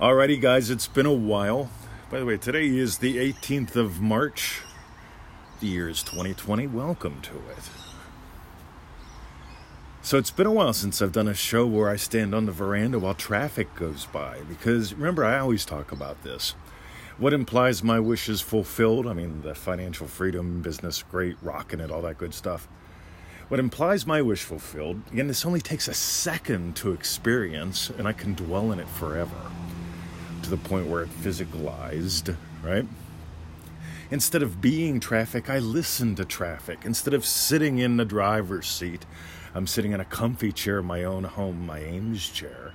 Alrighty, guys, it's been a while. By the way, today is the 18th of March. The year is 2020. Welcome to it. So, it's been a while since I've done a show where I stand on the veranda while traffic goes by. Because remember, I always talk about this. What implies my wish is fulfilled? I mean, the financial freedom, business, great, rocking it, all that good stuff. What implies my wish fulfilled, again, this only takes a second to experience, and I can dwell in it forever the point where it physicalized, right? Instead of being traffic, I listen to traffic. Instead of sitting in the driver's seat, I'm sitting in a comfy chair in my own home, my Eames chair.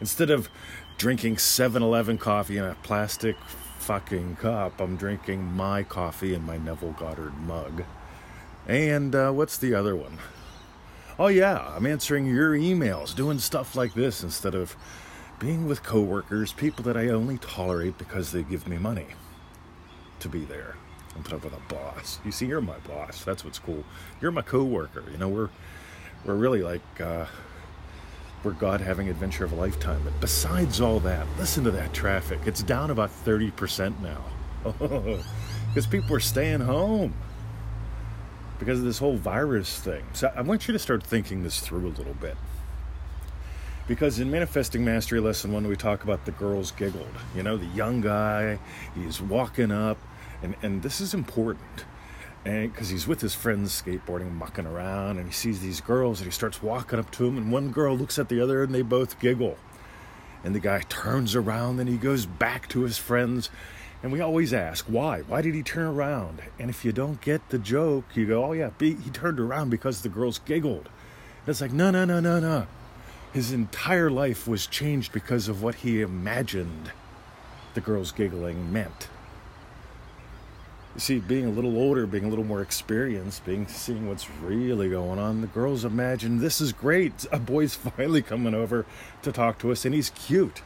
Instead of drinking 7 Eleven coffee in a plastic fucking cup, I'm drinking my coffee in my Neville Goddard mug. And uh, what's the other one? Oh, yeah, I'm answering your emails, doing stuff like this instead of being with coworkers, people that I only tolerate because they give me money to be there. I'm talking with a boss. You see, you're my boss. That's what's cool. You're my coworker. You know, we're we're really like uh, we're God having adventure of a lifetime. But besides all that, listen to that traffic. It's down about thirty percent now because people are staying home because of this whole virus thing. So I want you to start thinking this through a little bit. Because in Manifesting Mastery Lesson 1, we talk about the girls giggled. You know, the young guy, he's walking up, and, and this is important. And because he's with his friends skateboarding, mucking around, and he sees these girls, and he starts walking up to them, and one girl looks at the other, and they both giggle. And the guy turns around, and he goes back to his friends, and we always ask, why? Why did he turn around? And if you don't get the joke, you go, oh yeah, he turned around because the girls giggled. And it's like, no, no, no, no, no. His entire life was changed because of what he imagined the girls giggling meant. You see, being a little older, being a little more experienced, being seeing what's really going on, the girls imagine this is great. A boy's finally coming over to talk to us, and he's cute.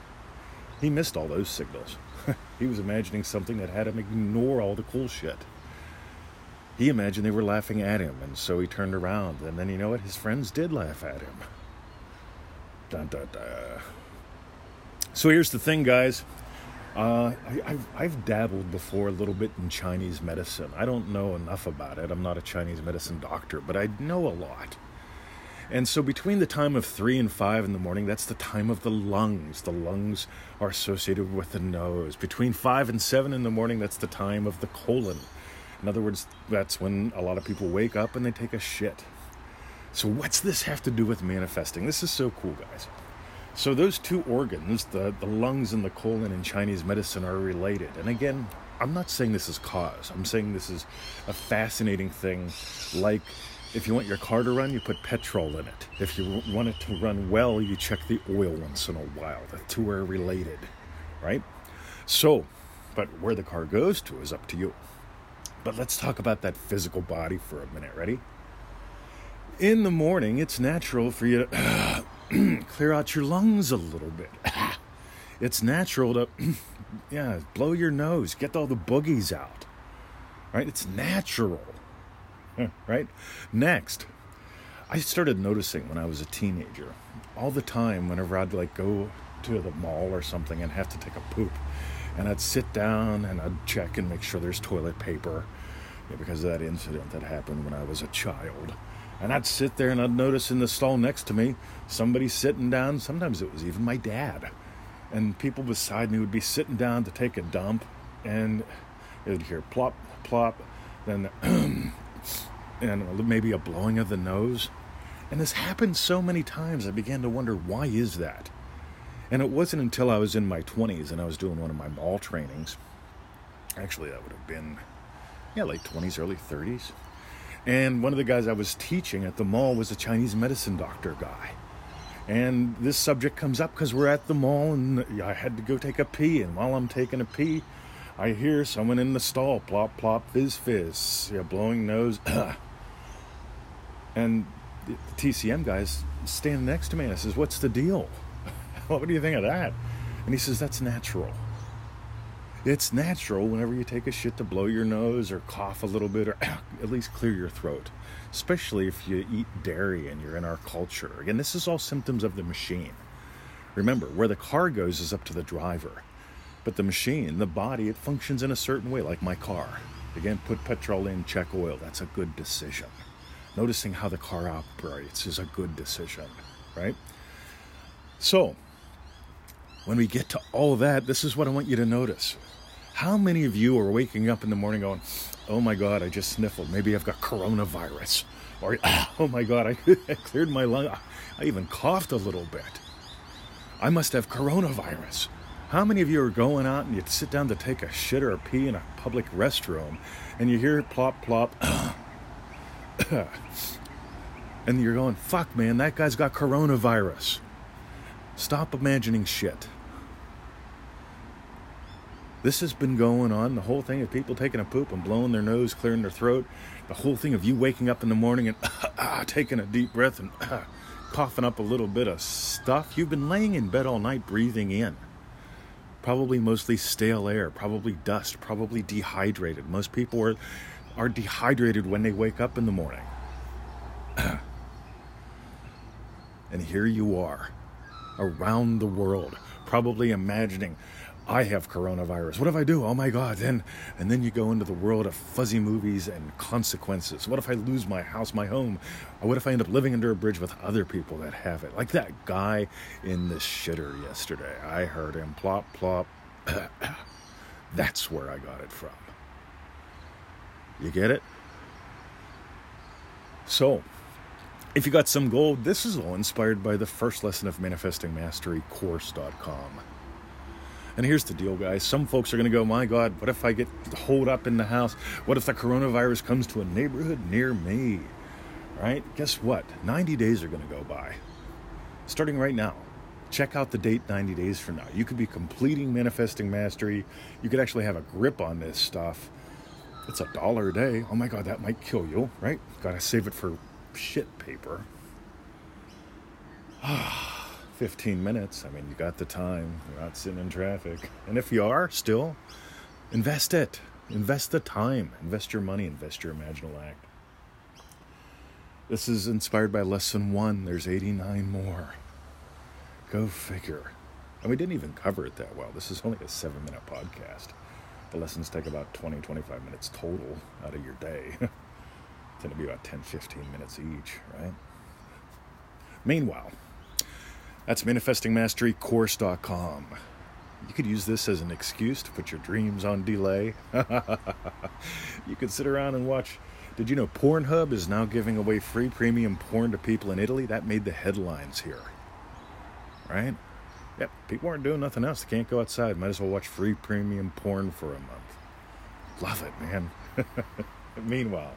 He missed all those signals. he was imagining something that had him ignore all the cool shit. He imagined they were laughing at him, and so he turned around, and then you know what? His friends did laugh at him. Dun, dun, dun. So here's the thing, guys. Uh, I, have I've dabbled before a little bit in Chinese medicine. I don't know enough about it. I'm not a Chinese medicine doctor, but I know a lot. And so between the time of 3 and 5 in the morning, that's the time of the lungs. The lungs are associated with the nose. Between 5 and 7 in the morning, that's the time of the colon. In other words, that's when a lot of people wake up and they take a shit. So, what's this have to do with manifesting? This is so cool, guys. So, those two organs, the, the lungs and the colon in Chinese medicine, are related. And again, I'm not saying this is cause, I'm saying this is a fascinating thing. Like, if you want your car to run, you put petrol in it. If you want it to run well, you check the oil once in a while. The two are related, right? So, but where the car goes to is up to you. But let's talk about that physical body for a minute. Ready? In the morning, it's natural for you to clear out your lungs a little bit. it's natural to, yeah, blow your nose, get all the boogies out. Right? It's natural. right? Next, I started noticing when I was a teenager, all the time, whenever I'd like go to the mall or something and have to take a poop, and I'd sit down and I'd check and make sure there's toilet paper yeah, because of that incident that happened when I was a child. And I'd sit there and I'd notice in the stall next to me somebody sitting down. Sometimes it was even my dad. And people beside me would be sitting down to take a dump, and would hear plop, plop, then and maybe a blowing of the nose. And this happened so many times, I began to wonder why is that? And it wasn't until I was in my 20s and I was doing one of my mall trainings. Actually, that would have been, yeah, late 20s, early 30s. And one of the guys I was teaching at the mall was a Chinese medicine doctor guy. And this subject comes up because we're at the mall and I had to go take a pee. And while I'm taking a pee, I hear someone in the stall plop, plop, fizz, fizz, yeah, blowing nose. and the TCM guy's standing next to me and I says, What's the deal? what do you think of that? And he says, That's natural. It's natural whenever you take a shit to blow your nose or cough a little bit or at least clear your throat, especially if you eat dairy and you're in our culture. Again, this is all symptoms of the machine, Remember, where the car goes is up to the driver. But the machine, the body, it functions in a certain way, like my car. Again, put petrol in, check oil. That's a good decision. Noticing how the car operates is a good decision, right? So, when we get to all that, this is what I want you to notice. How many of you are waking up in the morning going, oh my God, I just sniffled. Maybe I've got coronavirus. Or, oh my God, I, cleared my lung. I even coughed a little bit. I must have coronavirus. How many of you are going out and you'd sit down to take a shit or a pee in a public restroom and you hear plop, plop, and you're going, fuck, man, that guy's got coronavirus. Stop imagining shit. This has been going on. The whole thing of people taking a poop and blowing their nose, clearing their throat. The whole thing of you waking up in the morning and uh, taking a deep breath and uh, coughing up a little bit of stuff. You've been laying in bed all night breathing in. Probably mostly stale air, probably dust, probably dehydrated. Most people are, are dehydrated when they wake up in the morning. and here you are around the world, probably imagining, I have coronavirus. What if I do? Oh my God. Then, and then you go into the world of fuzzy movies and consequences. What if I lose my house, my home? Or what if I end up living under a bridge with other people that have it? Like that guy in the shitter yesterday. I heard him plop, plop. That's where I got it from. You get it? So, if you got some gold, this is all inspired by the first lesson of Manifesting Mastery course.com. And here's the deal, guys. Some folks are going to go, my God, what if I get holed up in the house? What if the coronavirus comes to a neighborhood near me? Right? Guess what? 90 days are going to go by. Starting right now. Check out the date 90 days from now. You could be completing Manifesting Mastery. You could actually have a grip on this stuff. It's a dollar a day. Oh my God, that might kill you, right? Got to save it for shit paper. Ah. 15 minutes. I mean, you got the time. You're not sitting in traffic. And if you are still, invest it. Invest the time. Invest your money. Invest your imaginal act. This is inspired by lesson one. There's 89 more. Go figure. And we didn't even cover it that well. This is only a seven minute podcast. The lessons take about 20, 25 minutes total out of your day. tend to be about 10, 15 minutes each, right? Meanwhile, that's manifestingmasterycourse.com. You could use this as an excuse to put your dreams on delay. you could sit around and watch. Did you know Pornhub is now giving away free premium porn to people in Italy? That made the headlines here. Right? Yep, people aren't doing nothing else. They can't go outside. Might as well watch free premium porn for a month. Love it, man. Meanwhile,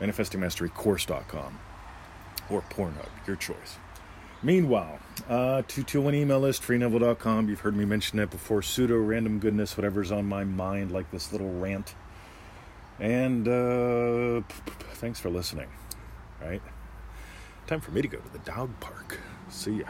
manifestingmasterycourse.com or Pornhub, your choice. Meanwhile, uh, 221 email list, freeneville.com. You've heard me mention that before. Pseudo random goodness, whatever's on my mind, like this little rant. And uh, thanks for listening. Right? Time for me to go to the dog park. See ya.